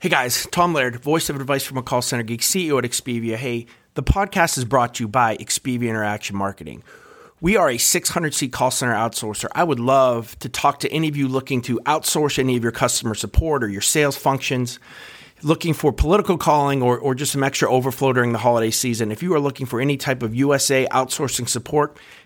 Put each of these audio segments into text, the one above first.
Hey guys, Tom Laird, voice of advice from a call center geek, CEO at Expivia. Hey, the podcast is brought to you by Expivia Interaction Marketing. We are a 600 seat call center outsourcer. I would love to talk to any of you looking to outsource any of your customer support or your sales functions looking for political calling or, or just some extra overflow during the holiday season, if you are looking for any type of USA outsourcing support,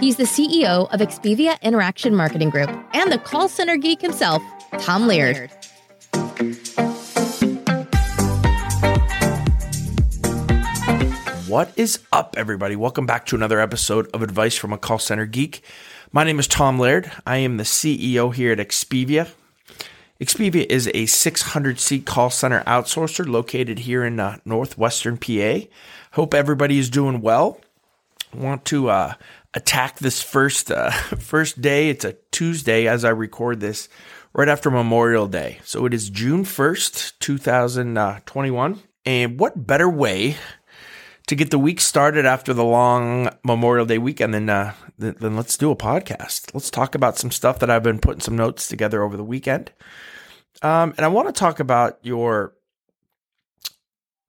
He's the CEO of Expivia Interaction Marketing Group and the call center geek himself, Tom Laird. What is up, everybody? Welcome back to another episode of Advice from a Call Center Geek. My name is Tom Laird. I am the CEO here at Expivia. Expivia is a 600 seat call center outsourcer located here in uh, northwestern PA. Hope everybody is doing well. Want to uh, attack this first uh, first day. It's a Tuesday as I record this, right after Memorial Day. So it is June 1st, 2021. And what better way to get the week started after the long Memorial Day weekend than, uh, let's do a podcast. Let's talk about some stuff that I've been putting some notes together over the weekend. Um, and I want to talk about your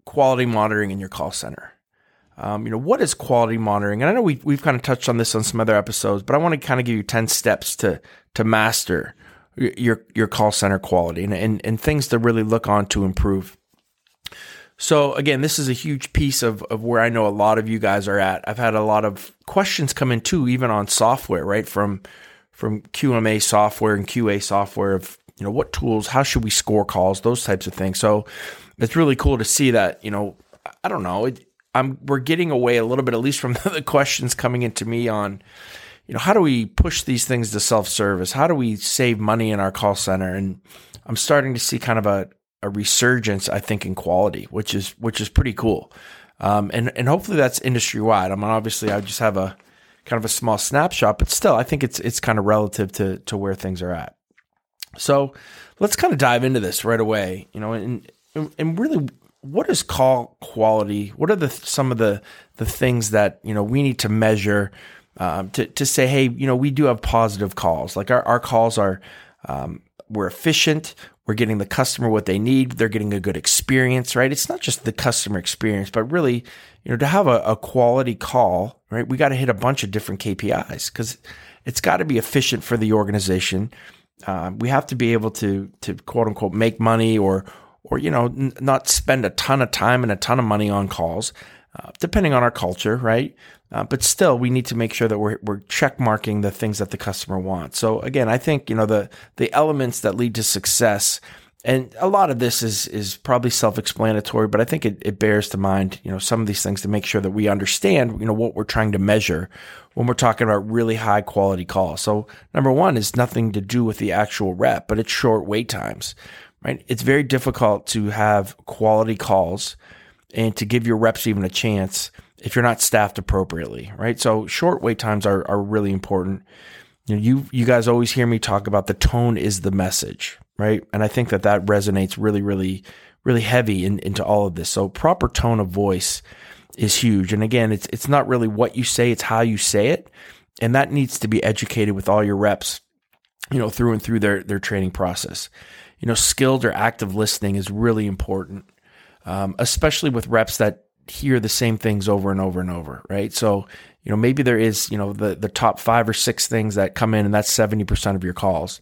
quality monitoring in your call center. Um, you know, what is quality monitoring? And I know we, we've kind of touched on this on some other episodes, but I want to kind of give you 10 steps to, to master your, your call center quality and, and, and things to really look on to improve. So again, this is a huge piece of, of where I know a lot of you guys are at. I've had a lot of questions come in too, even on software, right? From, from QMA software and QA software of, you know, what tools, how should we score calls, those types of things. So it's really cool to see that, you know, I don't know, it, I'm we're getting away a little bit, at least from the questions coming into me on, you know, how do we push these things to self service? How do we save money in our call center? And I'm starting to see kind of a, a resurgence, I think, in quality, which is which is pretty cool. Um, and and hopefully that's industry wide. I mean, obviously, I just have a kind of a small snapshot, but still, I think it's it's kind of relative to to where things are at. So let's kind of dive into this right away. You know, and and really what is call quality? What are the some of the the things that you know we need to measure um, to to say, hey, you know, we do have positive calls. Like our our calls are um, we're efficient. We're getting the customer what they need. They're getting a good experience, right? It's not just the customer experience, but really, you know, to have a, a quality call, right? We got to hit a bunch of different KPIs because it's got to be efficient for the organization. Uh, we have to be able to to quote unquote make money or or you know n- not spend a ton of time and a ton of money on calls uh, depending on our culture right? Uh, but still we need to make sure that we're, we're check marking the things that the customer wants. So again i think you know the the elements that lead to success and a lot of this is is probably self-explanatory but i think it, it bears to mind you know some of these things to make sure that we understand you know what we're trying to measure when we're talking about really high quality calls. So number one is nothing to do with the actual rep but it's short wait times right? It's very difficult to have quality calls and to give your reps even a chance if you're not staffed appropriately, right? So short wait times are, are really important. You know, you, you guys always hear me talk about the tone is the message, right? And I think that that resonates really, really, really heavy in, into all of this. So proper tone of voice is huge. And again, it's, it's not really what you say, it's how you say it. And that needs to be educated with all your reps, you know, through and through their, their training process you know, skilled or active listening is really important, um, especially with reps that hear the same things over and over and over, right? So, you know, maybe there is, you know, the, the top five or six things that come in and that's 70% of your calls.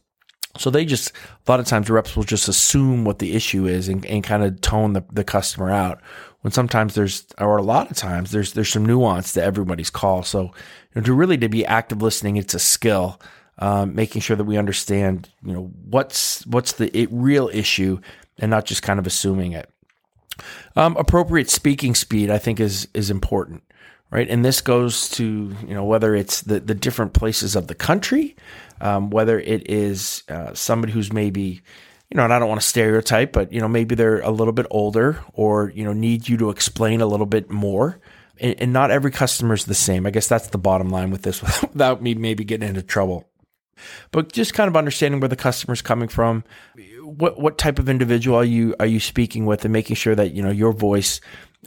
So they just, a lot of times reps will just assume what the issue is and, and kind of tone the, the customer out when sometimes there's, or a lot of times there's, there's some nuance to everybody's call. So, you know, to really to be active listening, it's a skill um, making sure that we understand, you know, what's what's the it, real issue, and not just kind of assuming it. Um, appropriate speaking speed, I think, is is important, right? And this goes to you know whether it's the the different places of the country, um, whether it is uh, somebody who's maybe you know, and I don't want to stereotype, but, you know, maybe they're a little bit older or, you know, need you to explain a little bit more. And, and not every customer is the same. I guess that's the bottom line with this without me maybe getting into trouble. But just kind of understanding where the customer's coming from, what what type of individual are you are you speaking with, and making sure that you know your voice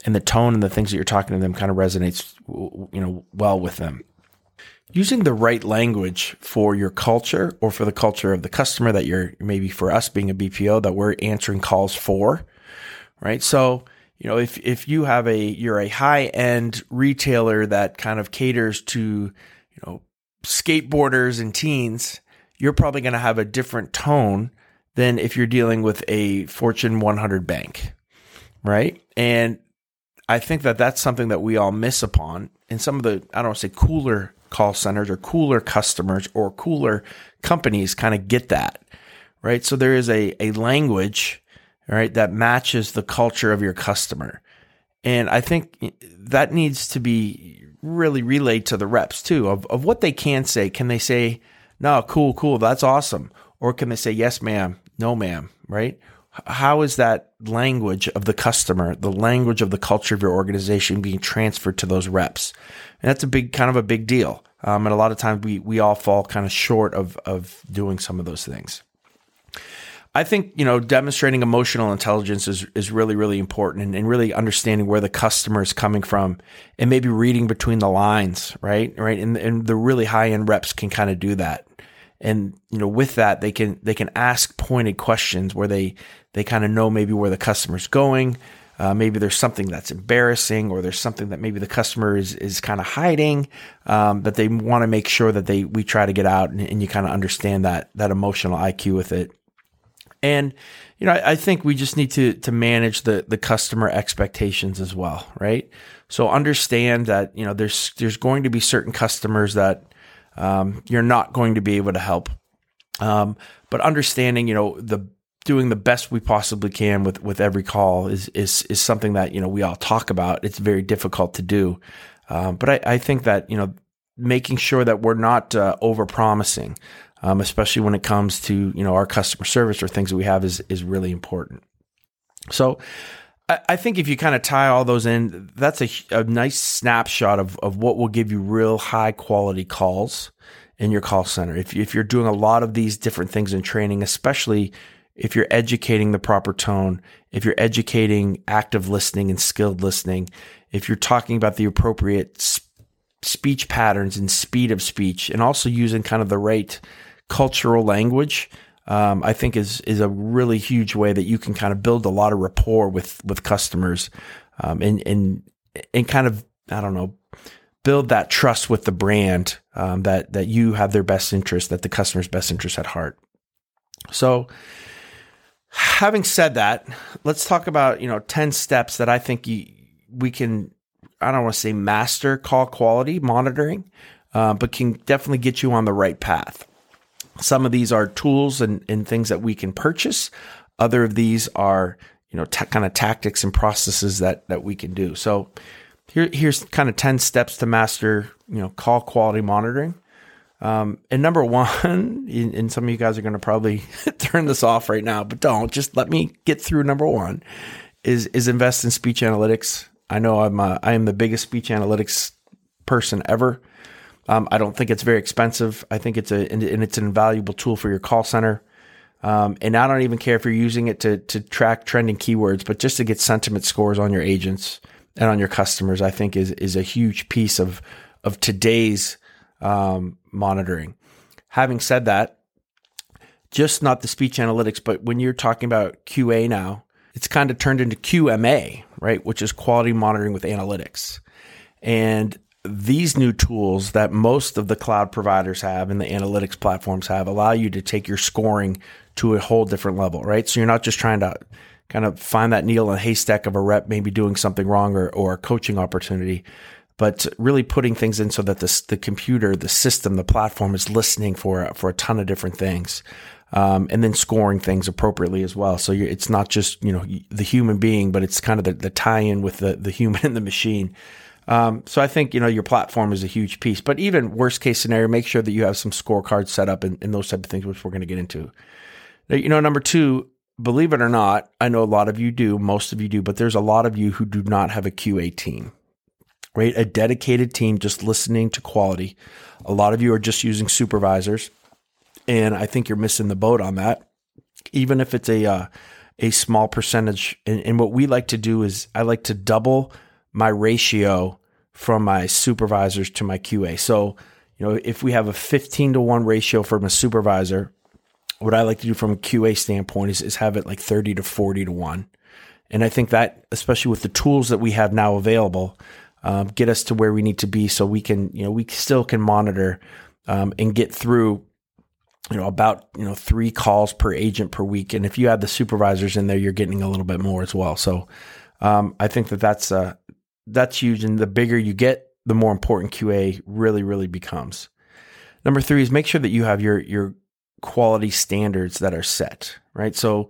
and the tone and the things that you're talking to them kind of resonates, you know, well with them using the right language for your culture or for the culture of the customer that you're maybe for us being a BPO that we're answering calls for, right? So, you know, if if you have a you're a high end retailer that kind of caters to, you know, skateboarders and teens, you're probably going to have a different tone than if you're dealing with a Fortune 100 bank, right? And I think that that's something that we all miss upon in some of the I don't want to say cooler call centers or cooler customers or cooler companies kind of get that, right? So there is a, a language, right, that matches the culture of your customer. And I think that needs to be really relayed to the reps too of, of what they can say. Can they say, no, cool, cool, that's awesome? Or can they say, yes, ma'am, no, ma'am, right? How is that language of the customer, the language of the culture of your organization being transferred to those reps? And that's a big, kind of a big deal. Um, and a lot of times we, we all fall kind of short of, of doing some of those things. I think, you know, demonstrating emotional intelligence is, is really, really important and, and really understanding where the customer is coming from and maybe reading between the lines, right? Right. And, and the really high end reps can kind of do that. And, you know, with that, they can, they can ask pointed questions where they, they kind of know maybe where the customer's going. Uh, maybe there's something that's embarrassing, or there's something that maybe the customer is is kind of hiding um, that they want to make sure that they we try to get out, and, and you kind of understand that that emotional IQ with it. And you know, I, I, think we just need to to manage the the customer expectations as well, right? So understand that you know there's there's going to be certain customers that um, you're not going to be able to help, um, but understanding you know the doing the best we possibly can with with every call is is is something that you know we all talk about. It's very difficult to do, um, but I, I, think that you know making sure that we're not uh, over promising, um, especially when it comes to you know our customer service or things that we have, is is really important. So. I, I think if you kind of tie all those in, that's a, a nice snapshot of, of what will give you real high quality calls in your call center. If, if you're doing a lot of these different things in training, especially if you're educating the proper tone, if you're educating active listening and skilled listening, if you're talking about the appropriate speech patterns and speed of speech, and also using kind of the right cultural language, um, I think is is a really huge way that you can kind of build a lot of rapport with with customers, um, and and and kind of I don't know build that trust with the brand um, that that you have their best interest, that the customer's best interest at heart. So having said that, let's talk about, you know, 10 steps that I think you, we can, I don't want to say master call quality monitoring, uh, but can definitely get you on the right path. Some of these are tools and, and things that we can purchase. Other of these are, you know, t- kind of tactics and processes that, that we can do. So here, here's kind of 10 steps to master, you know, call quality monitoring. Um, and number one, and some of you guys are going to probably turn this off right now, but don't. Just let me get through number one. Is is invest in speech analytics. I know I'm a, I am the biggest speech analytics person ever. Um, I don't think it's very expensive. I think it's a and it's an invaluable tool for your call center. Um, and I don't even care if you're using it to to track trending keywords, but just to get sentiment scores on your agents and on your customers, I think is is a huge piece of of today's um, monitoring. Having said that, just not the speech analytics, but when you're talking about QA now, it's kind of turned into QMA, right? Which is quality monitoring with analytics. And these new tools that most of the cloud providers have and the analytics platforms have allow you to take your scoring to a whole different level, right? So you're not just trying to kind of find that needle in a haystack of a rep maybe doing something wrong or, or a coaching opportunity, but really putting things in so that the, the computer, the system, the platform is listening for, for a ton of different things. Um, and then scoring things appropriately as well. So it's not just, you know, the human being, but it's kind of the, the tie in with the, the human and the machine. Um, so I think, you know, your platform is a huge piece, but even worst case scenario, make sure that you have some scorecards set up and, and those type of things, which we're going to get into. Now, You know, number two, believe it or not, I know a lot of you do, most of you do, but there's a lot of you who do not have a QA team, right? A dedicated team just listening to quality. A lot of you are just using supervisors, and I think you're missing the boat on that. Even if it's a uh, a small percentage, and, and what we like to do is I like to double my ratio from my supervisors to my QA. So, you know, if we have a 15 to 1 ratio from a supervisor, what I like to do from a QA standpoint is, is have it like 30 to 40 to 1. And I think that, especially with the tools that we have now available, um, get us to where we need to be so we can, you know, we still can monitor um, and get through, you know, about, you know, three calls per agent per week. And if you have the supervisors in there, you're getting a little bit more as well. So um, I think that that's, uh, that's huge. And the bigger you get, the more important QA really, really becomes. Number three is make sure that you have your, your quality standards that are set, right? So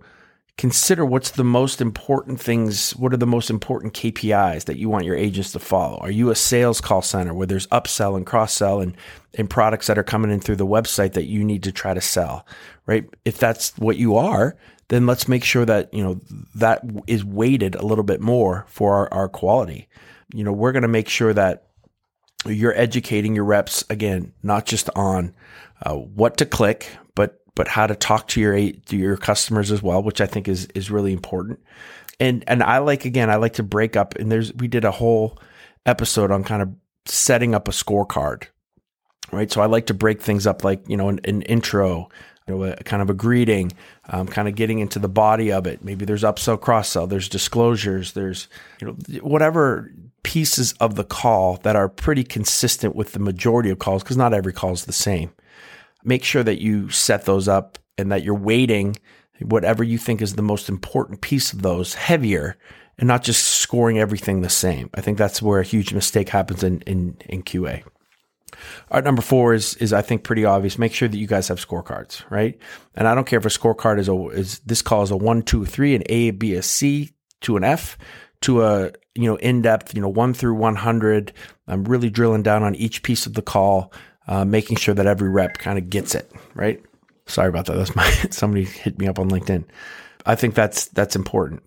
consider what's the most important things, what are the most important KPIs that you want your agents to follow? Are you a sales call center where there's upsell and cross sell and, and products that are coming in through the website that you need to try to sell, right? If that's what you are, then let's make sure that, you know, that is weighted a little bit more for our, our quality. You know, we're going to make sure that you're educating your reps again, not just on uh, what to click, but but how to talk to your to your customers as well, which I think is is really important. And and I like again, I like to break up. And there's we did a whole episode on kind of setting up a scorecard, right? So I like to break things up, like you know, an, an intro, you know, a, kind of a greeting, um, kind of getting into the body of it. Maybe there's upsell, cross sell, there's disclosures, there's you know whatever pieces of the call that are pretty consistent with the majority of calls because not every call is the same make sure that you set those up and that you're weighting whatever you think is the most important piece of those heavier and not just scoring everything the same. I think that's where a huge mistake happens in, in, in QA. All right, number four is is I think pretty obvious. Make sure that you guys have scorecards, right? And I don't care if a scorecard is a is this call is a one, two, three, an A, B, a C to an F, to a you know in depth, you know one through one hundred. I'm really drilling down on each piece of the call uh, making sure that every rep kind of gets it right. Sorry about that. That's my somebody hit me up on LinkedIn. I think that's that's important.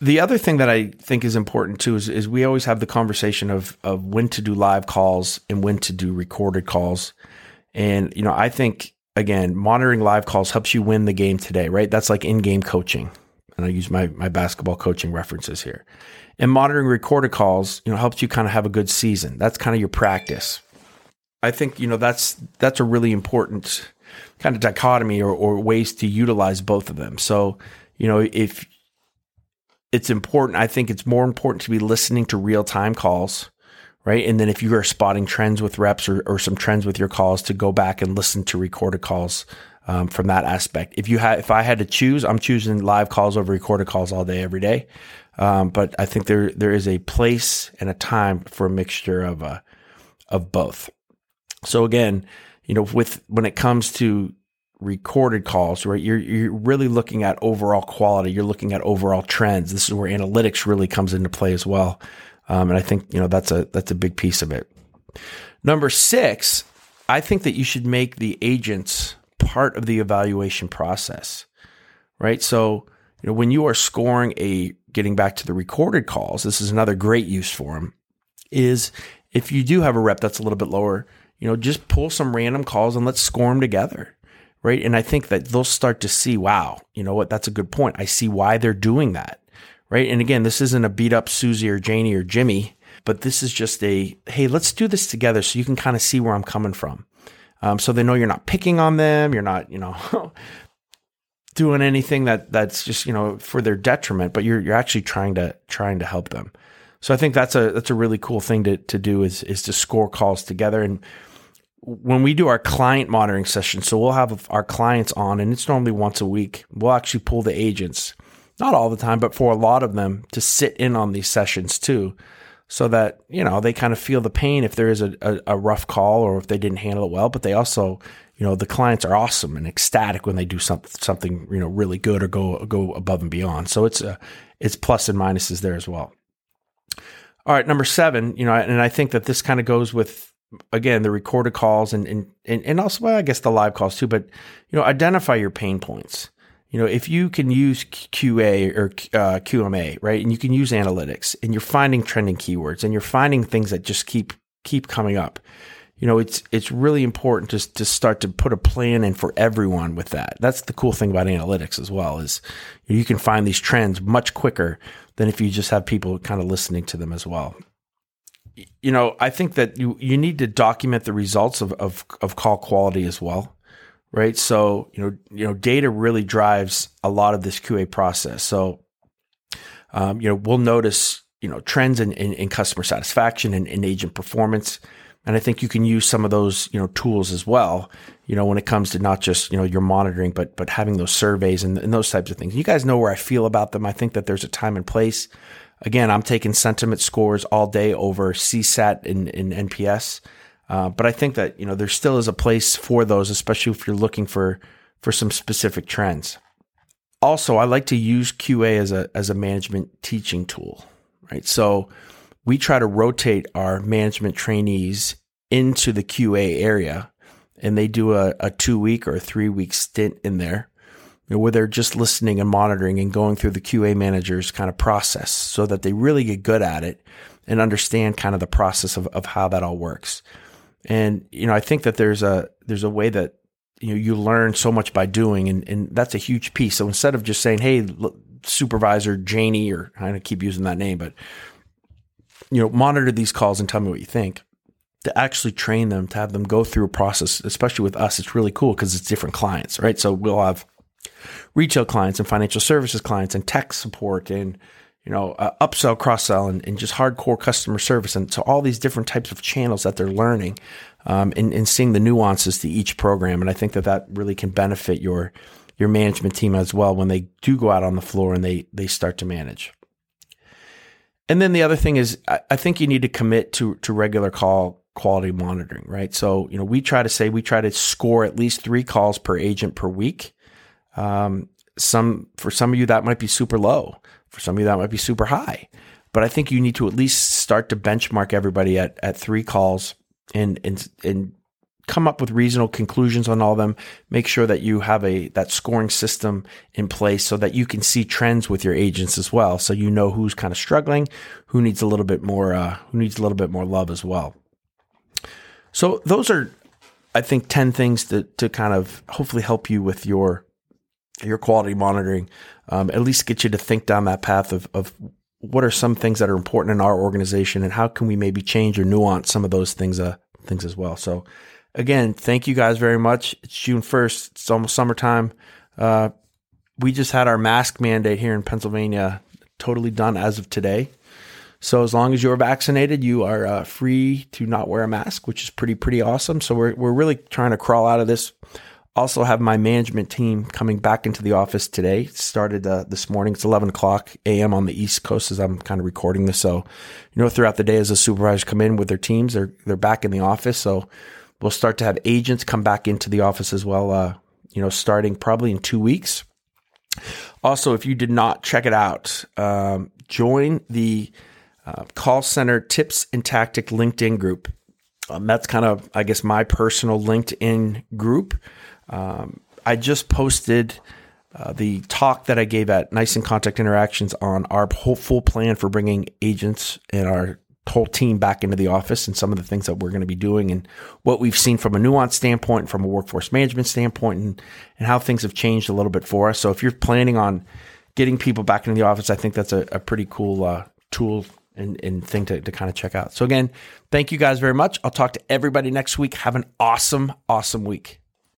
The other thing that I think is important too is, is we always have the conversation of of when to do live calls and when to do recorded calls. And you know, I think again, monitoring live calls helps you win the game today, right? That's like in-game coaching. And I use my my basketball coaching references here. And monitoring recorded calls, you know, helps you kind of have a good season. That's kind of your practice. I think you know that's that's a really important kind of dichotomy or, or ways to utilize both of them. So you know if it's important, I think it's more important to be listening to real time calls, right? And then if you are spotting trends with reps or, or some trends with your calls, to go back and listen to recorded calls um, from that aspect. If you had, if I had to choose, I'm choosing live calls over recorded calls all day, every day. Um, but I think there there is a place and a time for a mixture of uh, of both. So again, you know, with when it comes to recorded calls, right? You're you're really looking at overall quality. You're looking at overall trends. This is where analytics really comes into play as well. Um, and I think you know that's a that's a big piece of it. Number six, I think that you should make the agents part of the evaluation process, right? So you know when you are scoring a getting back to the recorded calls, this is another great use for them. Is if you do have a rep that's a little bit lower, you know, just pull some random calls and let's score them together. Right. And I think that they'll start to see, wow, you know what? That's a good point. I see why they're doing that. Right. And again, this isn't a beat up Susie or Janie or Jimmy, but this is just a, hey, let's do this together so you can kind of see where I'm coming from. Um, so they know you're not picking on them. You're not, you know, doing anything that that's just, you know, for their detriment, but you're, you're actually trying to, trying to help them. So I think that's a, that's a really cool thing to, to do is, is to score calls together. And, when we do our client monitoring session, so we'll have our clients on, and it's normally once a week. We'll actually pull the agents, not all the time, but for a lot of them to sit in on these sessions too, so that you know they kind of feel the pain if there is a, a, a rough call or if they didn't handle it well. But they also, you know, the clients are awesome and ecstatic when they do something something you know really good or go go above and beyond. So it's a it's plus and minuses there as well. All right, number seven, you know, and I think that this kind of goes with again the recorded calls and and and, also well, I guess the live calls too. But you know, identify your pain points. you know, if you can use QA or uh, QMA, right, and you can use analytics, and you're finding trending keywords, and you're finding things that just keep keep coming up, you know, it's it's really important to to start to put a plan in for everyone with that. That's the cool thing about analytics as well is you can find these trends much quicker than if you just have people kind of listening to them as well. You know, I think that you you need to document the results of of, of call quality as well right? So, you know, you know, data really drives a lot of this QA process. So, um, you know, we'll notice, you know, trends in, in, in customer satisfaction and in agent performance. And I think you can use some of those, you know, tools as well, you know, when it comes to not just, you know, your monitoring, but, but having those surveys and, and those types of things. You guys know where I feel about them. I think that there's a time and place. Again, I'm taking sentiment scores all day over CSAT and, NPS. Uh, but I think that you know there still is a place for those, especially if you're looking for for some specific trends. Also, I like to use QA as a as a management teaching tool, right? So we try to rotate our management trainees into the QA area, and they do a, a two week or a three week stint in there where they're just listening and monitoring and going through the QA manager's kind of process so that they really get good at it and understand kind of the process of, of how that all works. And you know, I think that there's a there's a way that you know you learn so much by doing, and and that's a huge piece. So instead of just saying, "Hey, look, supervisor Janie," or I keep using that name, but you know, monitor these calls and tell me what you think. To actually train them, to have them go through a process, especially with us, it's really cool because it's different clients, right? So we'll have retail clients and financial services clients and tech support and you know, uh, upsell, cross sell, and, and, just hardcore customer service. And so all these different types of channels that they're learning um, and, and, seeing the nuances to each program. And I think that that really can benefit your your management team as well when they do go out on the floor and they they start to manage. And then the other thing is, I, I think you need to commit to to regular call quality monitoring, right? So you know, we try to say we try to score at least three calls per agent per week. Um, some for some of you that might be super low. For some of you, that might be super high. But I think you need to at least start to benchmark everybody at, at three calls and, and, and come up with reasonable conclusions on all of them. Make sure that you have a that scoring system in place so that you can see trends with your agents as well. So you know who's kind of struggling, who needs a little bit more, uh, who needs a little bit more love as well. So those are, I think, ten things to to kind of hopefully help you with your your quality monitoring, um, at least get you to think down that path of, of what are some things that are important in our organization and how can we maybe change or nuance some of those things, uh, things as well. So again, thank you guys very much. It's June 1st. It's almost summertime. Uh, we just had our mask mandate here in Pennsylvania totally done as of today. So as long as you're vaccinated, you are uh, free to not wear a mask, which is pretty pretty awesome. So we're we're really trying to crawl out of this also have my management team coming back into the office today. Started uh, this morning. It's 11 o'clock a.m. on the East Coast as I'm kind of recording this. So, you know, throughout the day as the supervisors come in with their teams, they're, they're back in the office. So we'll start to have agents come back into the office as well, uh, you know, starting probably in two weeks. Also, if you did not check it out, um, join the uh, call center tips and tactic LinkedIn group. Um, that's kind of, I guess, my personal LinkedIn group. Um, I just posted uh, the talk that I gave at NICE inContact Interactions on our full plan for bringing agents and our whole team back into the office and some of the things that we're going to be doing and what we've seen from a nuance standpoint, from a workforce management standpoint, and, and how things have changed a little bit for us. So if you're planning on getting people back into the office, I think that's a, a pretty cool uh, tool and, and thing to, to kind of check out. So again, thank you guys very much. I'll talk to everybody next week. Have an awesome, awesome week.